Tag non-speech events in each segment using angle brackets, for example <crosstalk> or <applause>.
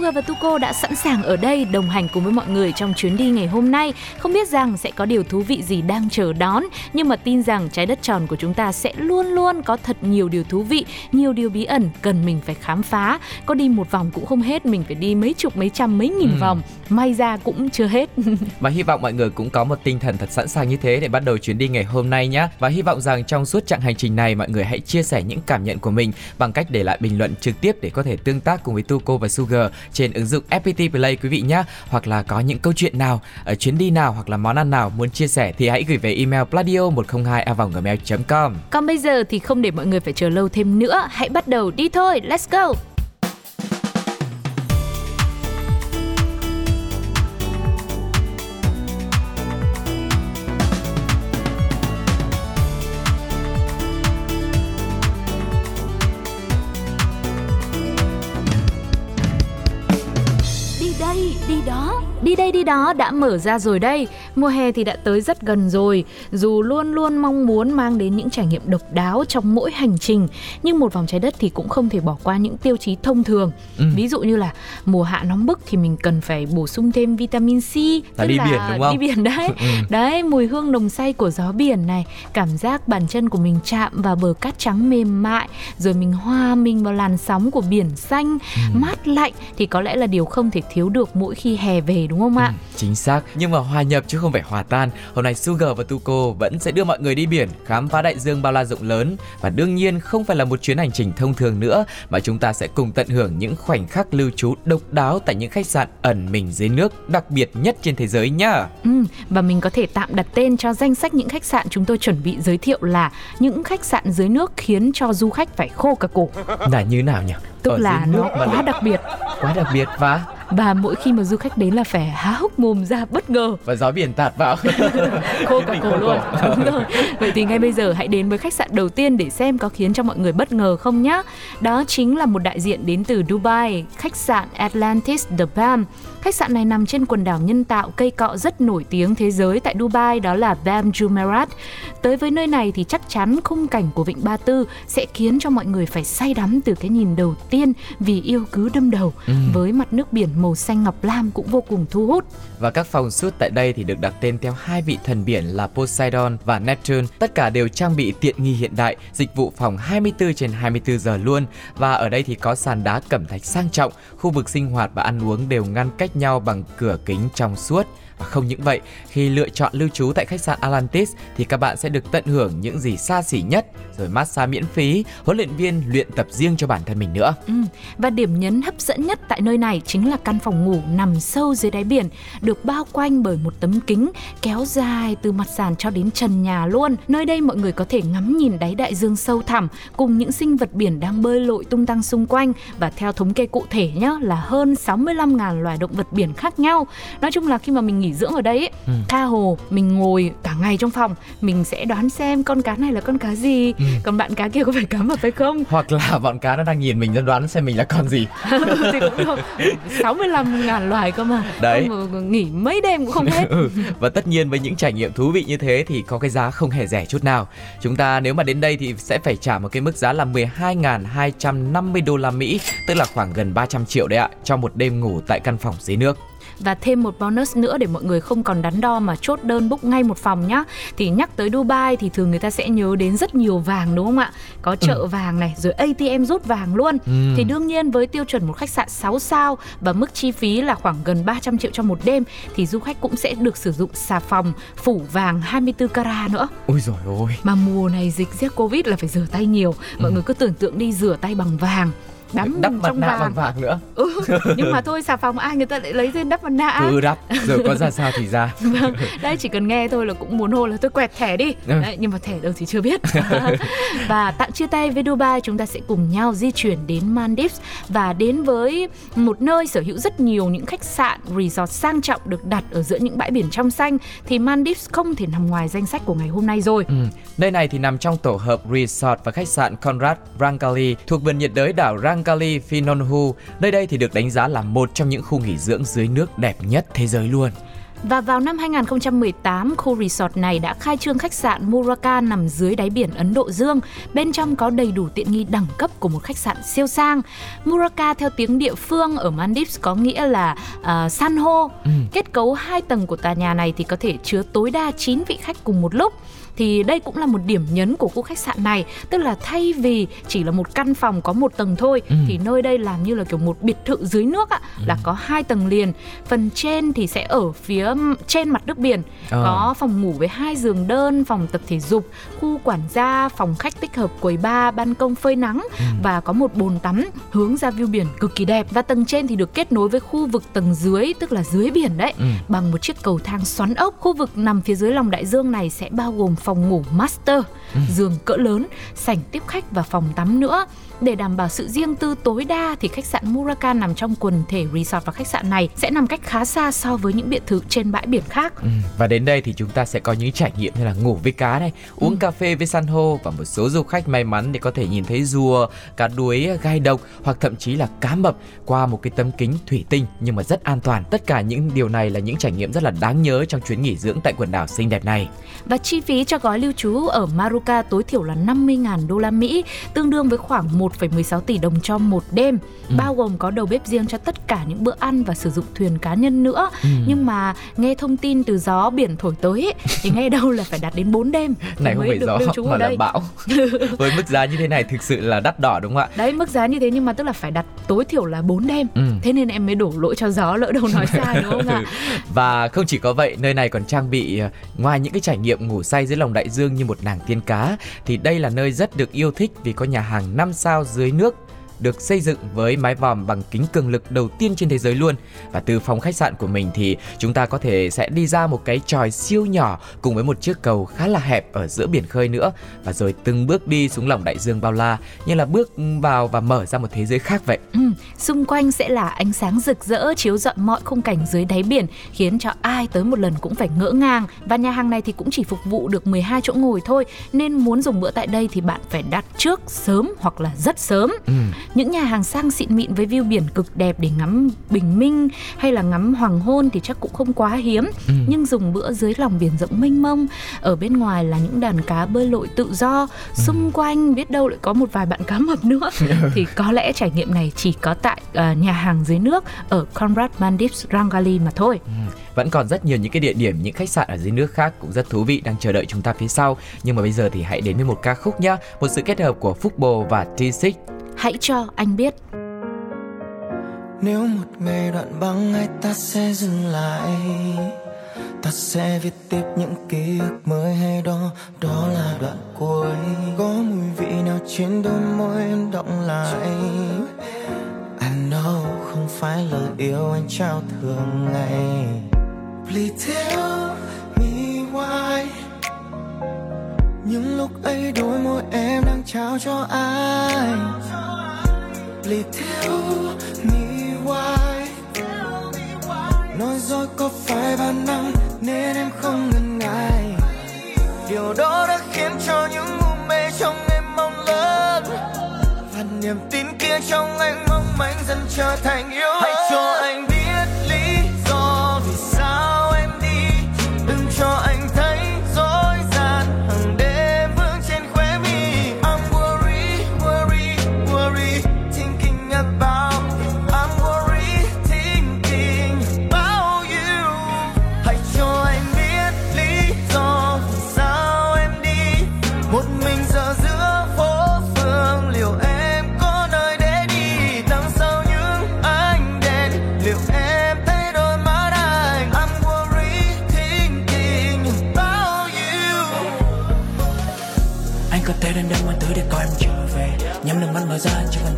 Suga và Tuko đã sẵn sàng ở đây đồng hành cùng với mọi người trong chuyến đi ngày hôm nay. Không biết rằng sẽ có điều thú vị gì đang chờ đón, nhưng mà tin rằng trái đất tròn của chúng ta sẽ luôn luôn có thật nhiều điều thú vị, nhiều điều bí ẩn cần mình phải khám phá. Có đi một vòng cũng không hết, mình phải đi mấy chục, mấy trăm, mấy nghìn Ừ. vòng. May ra cũng chưa hết. <laughs> Và hy vọng mọi người cũng có một tinh thần thật sẵn sàng như thế để bắt đầu chuyến đi ngày hôm nay nhé. Và hy vọng rằng trong suốt chặng hành trình này mọi người hãy chia sẻ những cảm nhận của mình bằng cách để lại bình luận trực tiếp để có thể tương tác cùng với Tuko và Sugar trên ứng dụng FPT Play quý vị nhé. Hoặc là có những câu chuyện nào, ở chuyến đi nào hoặc là món ăn nào muốn chia sẻ thì hãy gửi về email pladio 102 gmail com Còn bây giờ thì không để mọi người phải chờ lâu thêm nữa, hãy bắt đầu đi thôi. Let's go. Đó đã mở ra rồi đây Mùa hè thì đã tới rất gần rồi Dù luôn luôn mong muốn mang đến những trải nghiệm độc đáo trong mỗi hành trình Nhưng một vòng trái đất thì cũng không thể bỏ qua những tiêu chí thông thường Ừ. Ví dụ như là mùa hạ nóng bức thì mình cần phải bổ sung thêm vitamin C Là tức đi biển, đúng không? Đi biển <laughs> đấy Ừ. Đấy, mùi hương nồng say của gió biển này Cảm giác bàn chân của mình chạm vào bờ cát trắng mềm mại Rồi mình hòa mình vào làn sóng của biển xanh Ừ. Mát lạnh thì có lẽ là điều không thể thiếu được mỗi khi hè về đúng không ạ? Ừ, chính xác. Nhưng mà hòa nhập chứ không phải hòa tan. Hôm nay Sugar và Tuko vẫn sẽ đưa mọi người đi biển khám phá đại dương bao la rộng lớn. Và đương nhiên không phải là một chuyến hành trình thông thường nữa mà chúng ta sẽ cùng tận hưởng những khoảnh khắc lưu trú độc đáo tại những khách sạn ẩn mình dưới nước đặc biệt nhất trên thế giới nhá Ừ, và mình có thể tạm đặt tên cho danh sách những khách sạn chúng tôi chuẩn bị giới thiệu là những khách sạn dưới nước khiến cho du khách phải khô cả cổ. là như nào nhỉ? Tức Ở là nó quá đặc biệt. Quá đặc biệt và và mỗi khi mà du khách đến là phải há hốc mồm ra bất ngờ. <laughs> Và gió biển tạt vào. <laughs> Khô cả cổ luôn. <laughs> đúng rồi. Vậy thì ngay bây giờ hãy đến với khách sạn đầu tiên để xem có khiến cho mọi người bất ngờ không nhá. Đó chính là một đại diện đến từ Dubai khách sạn Atlantis The Palm. Khách sạn này nằm trên quần đảo nhân tạo cây cọ rất nổi tiếng thế giới tại Dubai đó là Palm Jumeirah. Tới với nơi này thì chắc chắn khung cảnh của vịnh Ba Tư sẽ khiến cho mọi người phải say đắm từ cái nhìn đầu tiên vì yêu cứ đâm đầu với mặt nước biển màu xanh ngọc lam cũng vô cùng thu hút Và các phòng suốt tại đây thì được đặt tên theo hai vị thần biển là Poseidon và Neptune. Tất cả đều trang bị tiện nghi hiện đại, dịch vụ phòng 24 trên 24 giờ luôn. Và ở đây thì có sàn đá cẩm thạch sang trọng, khu vực sinh hoạt và ăn uống đều ngăn cách nhau bằng cửa kính trong suốt. Và không những vậy, khi lựa chọn lưu trú tại khách sạn Atlantis thì các bạn sẽ được tận hưởng những gì xa xỉ nhất, rồi massage miễn phí, huấn luyện viên luyện tập riêng cho bản thân mình nữa. Ừ. Và điểm nhấn hấp dẫn nhất tại nơi này chính là căn phòng ngủ nằm sâu dưới đáy biển, được bao quanh bởi một tấm kính kéo dài từ mặt sàn cho đến trần nhà luôn. Nơi đây mọi người có thể ngắm nhìn đáy đại dương sâu thẳm cùng những sinh vật biển đang bơi lội tung tăng xung quanh và theo thống kê cụ thể nhá là hơn 65.000 loài động vật biển khác nhau. Nói chung là khi mà mình nghỉ dưỡng ở đây ấy, Ừ. tha hồ mình ngồi cả ngày trong phòng mình sẽ đoán xem con cá này là con cá gì, Ừ. còn bạn cá kia có phải cá mập hay không Hoặc là <laughs> bọn cá nó đang nhìn mình ra đoán xem mình là con gì. <laughs> thì cũng không 65 ngàn loài cơ mà Đấy. Không nghỉ mấy đêm cũng không hết <laughs> ừ. Và tất nhiên với những trải nghiệm thú vị như thế thì có cái giá không hề rẻ chút nào. Chúng ta nếu mà đến đây thì sẽ phải trả một cái mức giá là 12.250 đô la Mỹ, tức là khoảng gần 300 triệu đấy ạ, cho một đêm ngủ tại căn phòng dưới nước. Và thêm một bonus nữa để mọi người không còn đắn đo mà chốt đơn book ngay một phòng nhá. Thì nhắc tới Dubai thì thường người ta sẽ nhớ đến rất nhiều vàng đúng không ạ? Có chợ vàng này rồi ATM rút vàng luôn. Ừ. Thì đương nhiên với tiêu chuẩn một khách sạn 6 sao và mức chi phí là khoảng gần 300 triệu cho một đêm Thì du khách cũng sẽ được sử dụng xà phòng phủ vàng 24 carat nữa. Ôi rồi ôi. Mà mùa này dịch giết Covid là phải rửa tay nhiều. Mọi Ừ. người cứ tưởng tượng đi rửa tay bằng vàng đắm đắp mặt trong nạ vàng. bằng vàng nữa Ừ, nhưng mà thôi xà phòng ai người ta lại lấy lên đắp mặt nạ. cứ đắp rồi có ra sao thì ra <laughs> Vâng, đây chỉ cần nghe thôi là cũng muốn hô là tôi quẹt thẻ đi. Ừ. Đấy, nhưng mà thẻ đâu thì chưa biết. <laughs> và tặng chia tay với Dubai, chúng ta sẽ cùng nhau di chuyển đến Maldives và đến với một nơi sở hữu rất nhiều những khách sạn, resort sang trọng được đặt ở giữa những bãi biển trong xanh thì Maldives không thể nằm ngoài danh sách của ngày hôm nay rồi. Ừ. Nơi này thì nằm trong tổ hợp resort và khách sạn Conrad Rangali thuộc vườn nhiệt đới đảo Rangali Phinonhu, Nơi đây thì được đánh giá là một trong những khu nghỉ dưỡng dưới nước đẹp nhất thế giới luôn. Và vào năm 2018, khu resort này đã khai trương khách sạn Muraka nằm dưới đáy biển Ấn Độ Dương. Bên trong có đầy đủ tiện nghi đẳng cấp của một khách sạn siêu sang. Muraka theo tiếng địa phương ở Maldives có nghĩa là uh, san hô. Kết cấu hai tầng của tòa nhà này thì có thể chứa tối đa 9 vị khách cùng một lúc thì đây cũng là một điểm nhấn của khu khách sạn này tức là thay vì chỉ là một căn phòng có một tầng thôi Ừ. thì nơi đây làm như là kiểu một biệt thự dưới nước ạ là có hai tầng liền phần trên thì sẽ ở phía trên mặt nước biển Ờ. có phòng ngủ với hai giường đơn phòng tập thể dục khu quản gia phòng khách tích hợp quầy bar ban công phơi nắng Ừ. và có một bồn tắm hướng ra view biển cực kỳ đẹp và tầng trên thì được kết nối với khu vực tầng dưới tức là dưới biển đấy Ừ. bằng một chiếc cầu thang xoắn ốc. Khu vực nằm phía dưới lòng đại dương này sẽ bao gồm phòng ngủ master, giường cỡ lớn, sảnh tiếp khách và phòng tắm nữa. Để đảm bảo sự riêng tư tối đa thì khách sạn Muraka nằm trong quần thể resort và khách sạn này sẽ nằm cách khá xa so với những biệt thự trên bãi biển khác. Ừ. Và đến đây thì chúng ta sẽ có những trải nghiệm như là ngủ với cá này, uống cà phê với san hô và một số du khách may mắn thì có thể nhìn thấy rùa, cá đuối, gai độc hoặc thậm chí là cá mập qua một cái tấm kính thủy tinh nhưng mà rất an toàn. Tất cả những điều này là những trải nghiệm rất là đáng nhớ trong chuyến nghỉ dưỡng tại quần đảo xinh đẹp này. Và chi phí cho gói lưu trú ở Maruka tối thiểu là 50.000 đô la Mỹ, tương đương với khoảng 1,16 tỷ đồng cho một đêm, bao gồm có đầu bếp riêng cho tất cả những bữa ăn và sử dụng thuyền cá nhân nữa. Nhưng mà nghe thông tin từ gió biển thổi tới ấy, thì nghe đâu là phải đặt đến 4 đêm Này không phải gió mà là bão. <laughs> Với mức giá như thế này thực sự là đắt đỏ đúng không ạ? Đấy mức giá như thế nhưng mà tức là phải đặt tối thiểu là 4 đêm. Ừ. Thế nên em mới đổ lỗi cho gió lỡ đâu nói sai đúng không ạ? <laughs> Và không chỉ có vậy, nơi này còn trang bị ờ, ngoài những cái trải nghiệm ngủ say dưới lòng đại dương như một nàng tiên cá thì đây là nơi rất được yêu thích vì có nhà hàng 5 sao dưới nước được xây dựng với mái vòm bằng kính cường lực đầu tiên trên thế giới luôn. Và từ phòng khách sạn của mình thì chúng ta có thể sẽ đi ra một cái tròi siêu nhỏ cùng với một chiếc cầu khá là hẹp ở giữa biển khơi nữa. Và rồi từng bước đi xuống lòng đại dương bao la như là bước vào và mở ra một thế giới khác vậy. Ừ, xung quanh sẽ là ánh sáng rực rỡ chiếu rọi mọi khung cảnh dưới đáy biển khiến cho ai tới một lần cũng phải ngỡ ngàng. Và nhà hàng này thì cũng chỉ phục vụ được 12 chỗ ngồi thôi nên muốn dùng bữa tại đây thì bạn phải đặt trước sớm hoặc là rất sớm. Ừ. những nhà hàng sang xịn mịn với view biển cực đẹp để ngắm bình minh hay là ngắm hoàng hôn thì chắc cũng không quá hiếm. Ừ. nhưng dùng bữa dưới lòng biển rộng mênh mông ở bên ngoài là những đàn cá bơi lội tự do. Xung quanh biết đâu lại có một vài bạn cá mập nữa. <laughs> Thì có lẽ trải nghiệm này chỉ có tại ờ, nhà hàng dưới nước ở Conrad Maldives Rangali mà thôi Vẫn còn rất nhiều những cái địa điểm, những khách sạn ở dưới nước khác cũng rất thú vị đang chờ đợi chúng ta phía sau. Nhưng mà bây giờ thì hãy đến với một ca khúc nhá, một sự kết hợp của Phúc Bồ và T6. hãy cho anh biết. Nếu một ngày đoạn băng ấy ta sẽ dừng lại? Ta sẽ viết tiếp những ký ức mới hay đó Đó là đoạn cuối. Có mùi vị nào trên đôi môi em động lại? I know không phải lời yêu anh trao thường ngày Please tell me why Những lúc ấy đôi môi em đang trao cho ai? Please tell me why Nói dối có phải bản năng nên em không ngần ngại. Điều đó đã khiến cho những u mê trong em mong lớn. Và niềm tin kia trong anh mong manh dần trở thành yêu Hãy cho anh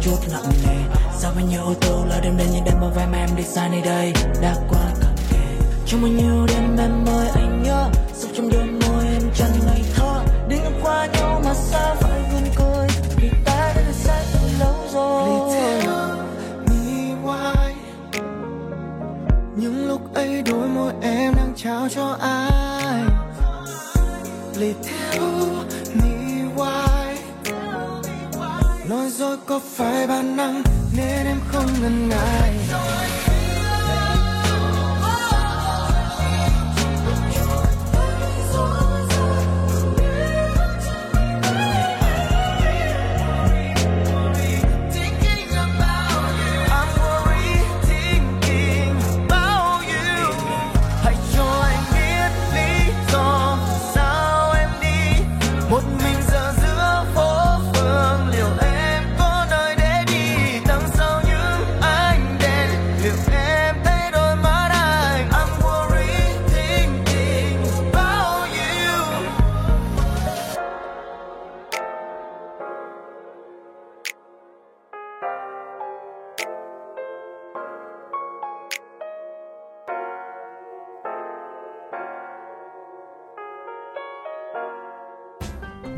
chút nặng nề. Sao bao nhiêu ô tô là đêm đến nhìn đêm bao vai mà em đi xa nơi đây. Đã qua cận kề. Trong bao nhiêu đêm em ơi, anh nhớ. Sắp trong đôi môi em chân ngây thơ. Đi ngang qua nhau mà sao phải vươn cười vì ta đã xa từ lâu rồi. Những lúc ấy đôi môi em đang trao cho ai? Lệ dối có phải bản năng nên em không ngần ngại.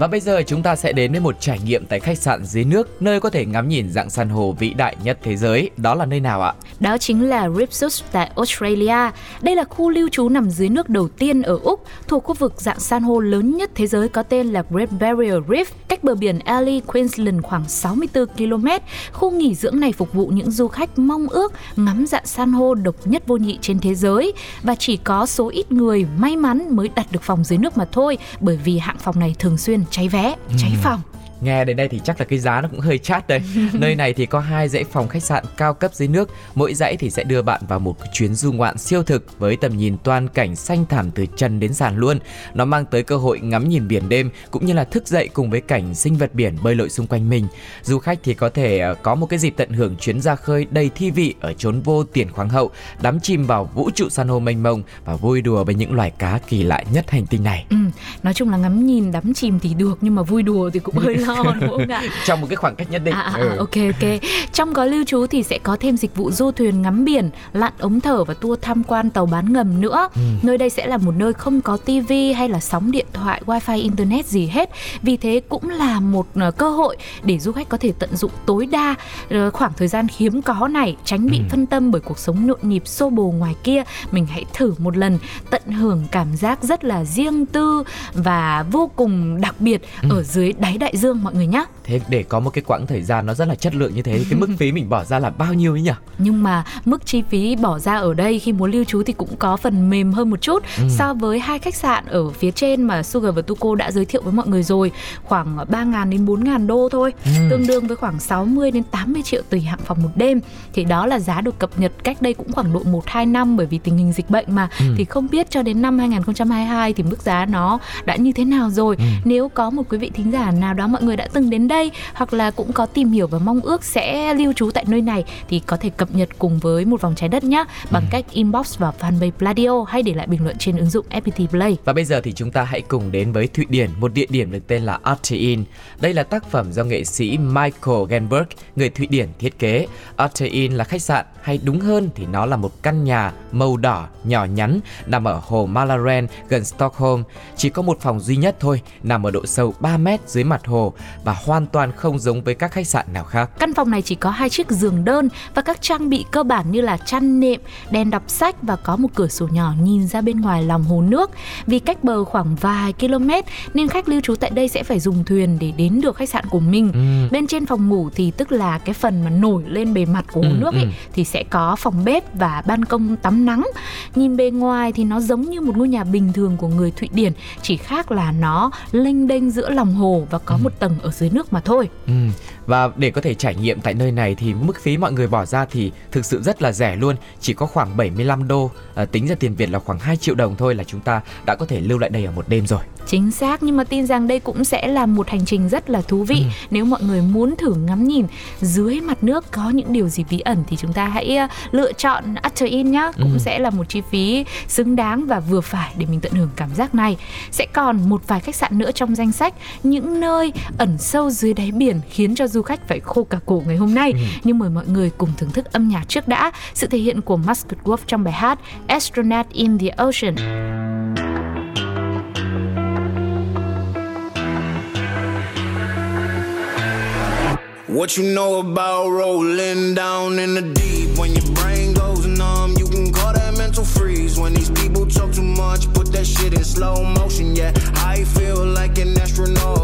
Và bây giờ chúng ta sẽ đến với một trải nghiệm tại khách sạn dưới nước, nơi có thể ngắm nhìn dạng san hô vĩ đại nhất thế giới. Đó là nơi nào ạ? Đó chính là Ripsus tại Australia. Đây là khu lưu trú nằm dưới nước đầu tiên ở Úc, thuộc khu vực dạng san hô lớn nhất thế giới có tên là Great Barrier Reef, cách bờ biển Ali, Queensland khoảng 64 km. Khu nghỉ dưỡng này phục vụ những du khách mong ước ngắm dạng san hô độc nhất vô nhị trên thế giới và chỉ có số ít người may mắn mới đặt được phòng dưới nước mà thôi, bởi vì hạng phòng này thường xuyên cháy vé, cháy phòng. Nghe đến đây thì chắc là cái giá nó cũng hơi chát đây. <laughs> Nơi này thì có hai dãy phòng khách sạn cao cấp dưới nước, mỗi dãy thì sẽ đưa bạn vào một chuyến du ngoạn siêu thực với tầm nhìn toàn cảnh xanh thẳm từ chân đến sàn luôn. Nó mang tới cơ hội ngắm nhìn biển đêm cũng như là thức dậy cùng với cảnh sinh vật biển bơi lội xung quanh mình. Du khách thì có thể ờ, có một cái dịp tận hưởng chuyến ra khơi đầy thi vị ở chốn vô tiền khoáng hậu, đắm chìm vào vũ trụ san hô mênh mông và vui đùa với những loài cá kỳ lạ nhất hành tinh này. Ừ, nói chung là ngắm nhìn đắm chìm thì được nhưng mà vui đùa thì cũng hơi <laughs> lo đúng không ạ? <laughs> Trong một cái khoảng cách nhất định. À, à, Ừ. à, ok ok. Trong gói lưu trú thì sẽ có thêm dịch vụ du thuyền ngắm biển, lặn ống thở và tour tham quan tàu bán ngầm nữa. Ừ. Nơi đây sẽ là một nơi không có tivi hay là sóng điện thoại, wifi, internet gì hết. Vì thế cũng là một ờ, cơ hội để du khách có thể tận dụng tối đa ờ, khoảng thời gian hiếm có này, tránh bị Ừ. phân tâm bởi cuộc sống nhộn nhịp xô bồ ngoài kia. Mình hãy thử một lần tận hưởng cảm giác rất là riêng tư và vô cùng đặc biệt Ừ. ở dưới đáy đại dương mọi người nhé. Thế để có một cái quãng thời gian nó rất là chất lượng như thế thì cái mức <laughs> phí mình bỏ ra là bao nhiêu ấy nhỉ? nhưng mà mức chi phí bỏ ra ở đây khi muốn lưu trú thì cũng có phần mềm hơn một chút Ừ. so với hai khách sạn ở phía trên mà Sugar và Tuko đã giới thiệu với mọi người rồi khoảng 3.000 đến 4.000 đô thôi Ừ. tương đương với khoảng 60 đến 80 triệu tùy hạng phòng một đêm thì đó là giá được cập nhật cách đây cũng khoảng độ 1-2 năm bởi vì tình hình dịch bệnh mà Ừ. thì không biết cho đến năm 2022 thì mức giá nó đã như thế nào rồi Ừ. nếu có một quý vị thính giả nào đó mọi người đã từng đến đây hoặc là cũng có tìm hiểu và mong ước sẽ lưu trú tại nơi này thì có thể cập nhật cùng với một vòng trái đất nhé bằng Ừ. cách inbox vào fanpage Pladio hay để lại bình luận trên ứng dụng FPT Play. Và bây giờ thì chúng ta hãy cùng đến với Thụy Điển, một địa điểm được tên là Artein. Đây là tác phẩm do nghệ sĩ Michael Genberg, người Thụy Điển thiết kế. Artein là khách sạn, hay đúng hơn thì nó là một căn nhà màu đỏ nhỏ nhắn nằm ở hồ Malaren gần Stockholm. Chỉ có một phòng duy nhất thôi, nằm ở độ sâu 3 mét dưới mặt hồ và hoàn toàn không giống với các khách sạn nào khác. Căn phòng này chỉ có hai chiếc giường đơn và các trang bị cơ bản như là chăn nệm, đèn đọc sách và có một cửa sổ nhỏ nhìn ra bên ngoài lòng hồ nước. Vì cách bờ khoảng vài km nên khách lưu trú tại đây sẽ phải dùng thuyền để đến được khách sạn của mình. Ừ. Bên trên phòng ngủ thì tức là cái phần mà nổi lên bề mặt của hồ Ừ, nước ấy ừ. thì sẽ có phòng bếp và ban công tắm nắng. Nhìn bề ngoài thì nó giống như một ngôi nhà bình thường của người Thụy Điển, chỉ khác là nó lênh đênh giữa lòng hồ và có một tầng ở dưới nước mà thôi. Ừ. Và để có thể trải nghiệm tại nơi này thì mức phí mọi người bỏ ra thì thực sự rất là rẻ luôn, chỉ có khoảng 75 đô, à, tính ra tiền Việt là khoảng 2 triệu đồng thôi là chúng ta đã có thể lưu lại đây ở một đêm rồi. Chính xác nhưng mà tin rằng đây cũng sẽ là một hành trình rất là thú vị Ừ. nếu mọi người muốn thử ngắm nhìn dưới mặt nước có những điều gì bí ẩn thì chúng ta hãy ờ, lựa chọn Utter In nhá cũng Ừ. sẽ là một chi phí xứng đáng và vừa phải để mình tận hưởng cảm giác này sẽ còn một vài khách sạn nữa trong danh sách những nơi ẩn sâu dưới đáy biển khiến cho du khách phải khô cả cổ ngày hôm nay. Ừ. Nhưng mời mọi người cùng thưởng thức âm nhạc trước đã. Sự thể hiện của Musket Wolf trong bài hát Astronaut in the Ocean. What you know about rolling down in the deep? When your brain goes numb, you can call that mental freeze. When these people talk too much, put that shit in slow motion. Yeah, I feel like an astronaut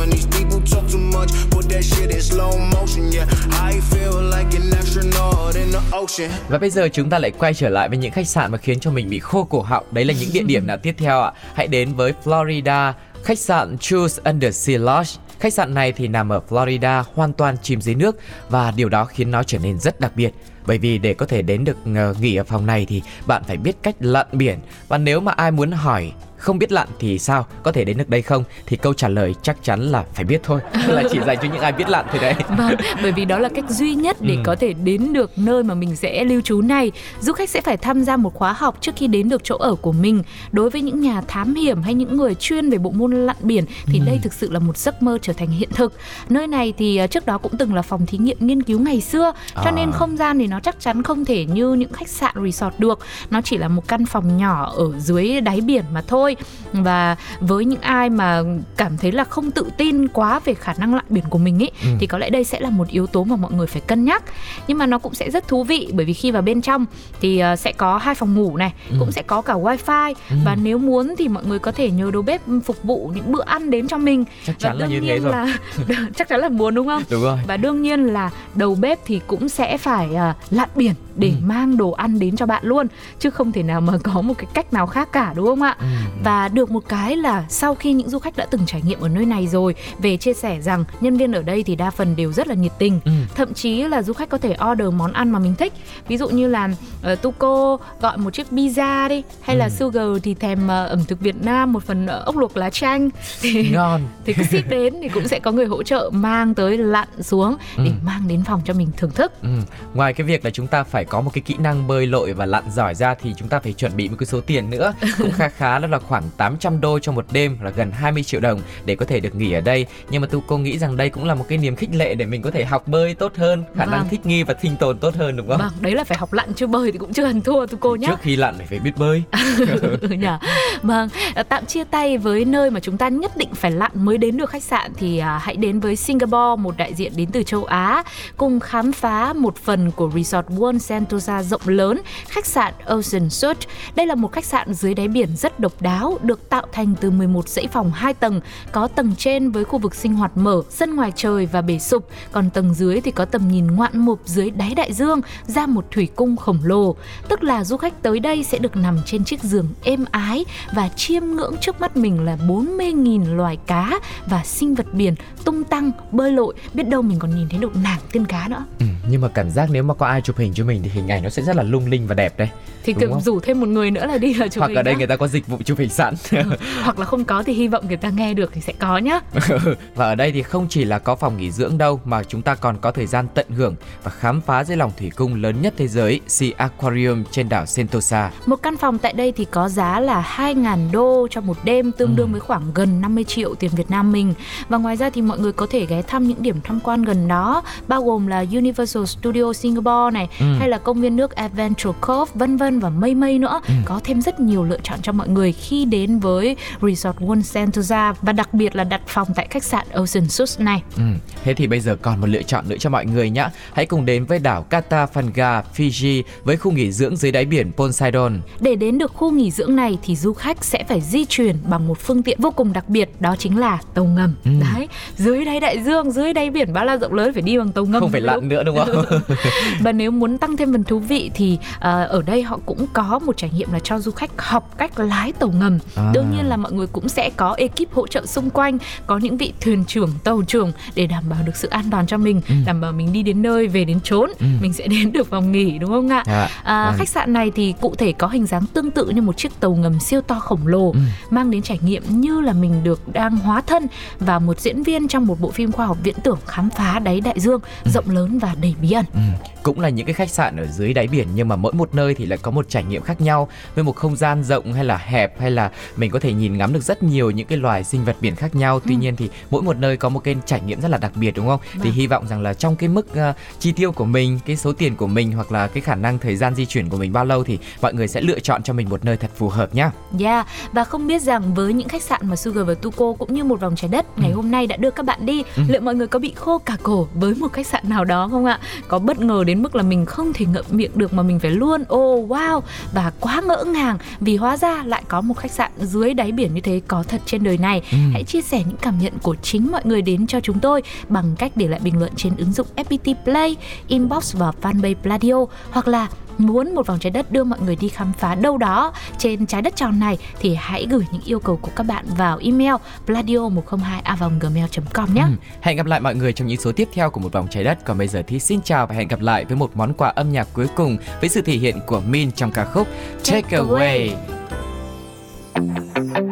When these people talk too much, put that shit in slow motion. Yeah, I feel like an astronaut in the ocean. Và bây giờ chúng ta lại quay trở lại với những khách sạn mà khiến cho mình bị khô cổ họng. Đấy là những địa điểm nào tiếp theo ạ? Hãy đến với Florida, khách sạn Choose Undersea Lodge. Khách sạn này thì nằm ở Florida, hoàn toàn chìm dưới nước và điều đó khiến nó trở nên rất đặc biệt. Bởi vì để có thể đến được ờ, nghỉ ở phòng này thì bạn phải biết cách lặn biển. Và nếu mà ai muốn hỏi không biết lặn thì sao có thể đến được đây không thì câu trả lời chắc chắn là phải biết thôi là chỉ dành cho những ai biết lặn thôi đấy <laughs> Vâng, bởi vì đó là cách duy nhất để Ừ. có thể đến được nơi mà mình sẽ lưu trú này. Du khách sẽ phải tham gia một khóa học trước khi đến được chỗ ở của mình. Đối với những nhà thám hiểm hay những người chuyên về bộ môn lặn biển thì Ừ. đây thực sự là một giấc mơ trở thành hiện thực. Nơi này thì ờ, trước đó cũng từng là phòng thí nghiệm nghiên cứu ngày xưa, cho À. nên không gian thì nó chắc chắn không thể như những khách sạn resort được. Nó chỉ là một căn phòng nhỏ ở dưới đáy biển mà thôi. Và với những ai mà cảm thấy là không tự tin quá về khả năng lặn biển của mình ấy Ừ. thì có lẽ đây sẽ là một yếu tố mà mọi người phải cân nhắc. Nhưng mà nó cũng sẽ rất thú vị bởi vì khi vào bên trong thì ờ, sẽ có hai phòng ngủ này Ừ. cũng sẽ có cả wifi. Và nếu muốn thì mọi người có thể nhờ đầu bếp phục vụ những bữa ăn đến cho mình. Chắc chắn và là như đương thế nhiên rồi. là <laughs> chắc chắn là muốn đúng không? Đúng rồi. Và đương nhiên là đầu bếp thì cũng sẽ phải ờ, lặn biển để Ừ. mang đồ ăn đến cho bạn luôn chứ không thể nào mà có một cái cách nào khác cả đúng không ạ? Ừ. và được một cái là sau khi những du khách đã từng trải nghiệm ở nơi này rồi về chia sẻ rằng nhân viên ở đây thì đa phần đều rất là nhiệt tình Ừ. thậm chí là du khách có thể order món ăn mà mình thích ví dụ như là uh, Tuco gọi một chiếc pizza đi hay là Ừ. Sugar thì thèm ờ, ẩm thực Việt Nam một phần ờ, ốc luộc lá chanh thì ngon <laughs> thì cứ ship đến thì cũng sẽ có người hỗ trợ mang tới lặn xuống để Ừ. mang đến phòng cho mình thưởng thức Ừ. Ngoài cái việc là chúng ta phải có một cái kỹ năng bơi lội và lặn giỏi ra thì chúng ta phải chuẩn bị một cái số tiền nữa cũng khá khá đó là khoảng 800 đô cho một đêm là gần 20 triệu đồng để có thể được nghỉ ở đây nhưng mà tu cô nghĩ rằng đây cũng là một cái niềm khích lệ để mình có thể học bơi tốt hơn khả năng Vâng. thích nghi và sinh tồn tốt hơn đúng không? vâng đấy là phải học lặn chứ bơi thì cũng chưa cần thua Tuco nhá Trước khi lặn phải biết bơi. <laughs> ừ nhở vâng à, tạm chia tay với nơi mà chúng ta nhất định phải lặn mới đến được khách sạn thì à, hãy đến với Singapore một đại diện đến từ châu Á cùng khám phá một phần của resort World Sentosa rộng lớn khách sạn Ocean Suite đây là một khách sạn dưới đáy biển rất độc đáo được tạo thành từ 11 dãy phòng 2 tầng có tầng trên với khu vực sinh hoạt mở sân ngoài trời và bể sụp. Còn tầng dưới thì có tầm nhìn ngoạn mục dưới đáy đại dương ra một thủy cung khổng lồ. Tức là du khách tới đây sẽ được nằm trên chiếc giường êm ái và chiêm ngưỡng trước mắt mình là 40.000 loài cá và sinh vật biển tung tăng bơi lội. Biết đâu mình còn nhìn thấy được nàng tiên cá nữa. Ừ, nhưng mà cảm giác nếu mà có ai chụp hình cho mình thì hình ảnh nó sẽ rất là lung linh và đẹp đây thì Đúng không? rủ thêm một người nữa là đi là chụp hoặc hình ở đây nhá. người ta có dịch vụ chụp hình sẵn. Hoặc là không có thì hy vọng người ta nghe được thì sẽ có nhá. <laughs> Và ở đây thì không chỉ là có phòng nghỉ dưỡng đâu mà chúng ta còn có thời gian tận hưởng và khám phá dưới lòng thủy cung lớn nhất thế giới Sea Aquarium trên đảo Sentosa. Một căn phòng tại đây thì có giá là 2.000 đô cho một đêm tương đương với khoảng gần 50 triệu tiền Việt Nam mình. Và ngoài ra thì mọi người có thể ghé thăm những điểm tham quan gần đó bao gồm là Universal Studio Singapore này hay là công viên nước Adventure Cove vân vân và mây mây nữa có thêm rất nhiều lựa chọn cho mọi người khi đến với Resort One Sentosa và đặc biệt là đặt phòng tại khách sạn Ocean Suites này Ừ, thế thì bây giờ còn một lựa chọn nữa cho mọi người nhé. Hãy cùng đến với đảo Katafanga, Fiji với khu nghỉ dưỡng dưới đáy biển Poseidon. Để đến được khu nghỉ dưỡng này thì du khách sẽ phải di chuyển bằng một phương tiện vô cùng đặc biệt đó chính là tàu ngầm. Ừ. Đấy, dưới đáy đại dương, dưới đáy biển bao la rộng lớn phải đi bằng tàu ngầm. Không phải lặn nữa đúng không? Và nếu muốn tăng thêm phần thú vị thì ờ, ở đây họ cũng có một trải nghiệm là cho du khách học cách lái tàu ngầm. À. Đương nhiên là mọi người cũng sẽ có ekip hỗ trợ xung quanh, có những vị thuyền trưởng, tàu trưởng để đảm bảo được sự an toàn cho mình, Ừ. đảm bảo mình đi đến nơi về đến chốn, mình sẽ <laughs> đến được phòng nghỉ đúng không ạ? Dạ, À, vâng. khách sạn này thì cụ thể có hình dáng tương tự như một chiếc tàu ngầm siêu to khổng lồ, Ừ. mang đến trải nghiệm như là mình được đang hóa thân vào một diễn viên trong một bộ phim khoa học viễn tưởng khám phá đáy đại dương rộng lớn và đầy bí ẩn. Ừ, cũng là những cái khách sạn ở dưới đáy biển nhưng mà mỗi một nơi thì lại có một trải nghiệm khác nhau với một không gian rộng hay là hẹp hay là mình có thể nhìn ngắm được rất nhiều những cái loài sinh vật biển khác nhau. Tuy nhiên thì mỗi một nơi có một cái trải nghiệm rất là đặc biệt đúng không? Thì Vâng. hy vọng rằng là trong cái mức ờ, chi tiêu của mình cái số tiền của mình hoặc là cái khả năng thời gian di chuyển của mình bao lâu thì mọi người sẽ lựa chọn cho mình một nơi thật phù hợp nhá. Yeah, và không biết rằng với những khách sạn mà Sugar và Tuko cũng như một vòng trái đất ngày hôm nay đã đưa các bạn đi, liệu mọi người có bị khô cả cổ với một khách sạn nào đó không ạ? Có bất ngờ đến mức là mình không thể ngậm miệng được mà mình phải luôn oh wow và quá ngỡ ngàng vì hóa ra lại có một khách sạn dưới đáy biển như thế có thật trên đời này. Hãy chia sẻ những cảm nhận của chính mọi người đến cho chúng tôi bằng cách để lại bình luận trên ứng dụng FPT Play, inbox vào fanpage Pladio hoặc là muốn một vòng trái đất đưa mọi người đi khám phá đâu đó trên trái đất tròn này thì hãy gửi những yêu cầu của các bạn vào email pladio 102 gmail com nhé. Ừ, Hẹn gặp lại mọi người trong những số tiếp theo của một vòng trái đất. Còn bây giờ thì xin chào và hẹn gặp lại với một món quà âm nhạc cuối cùng với sự thể hiện của Min trong ca khúc Take Away. away.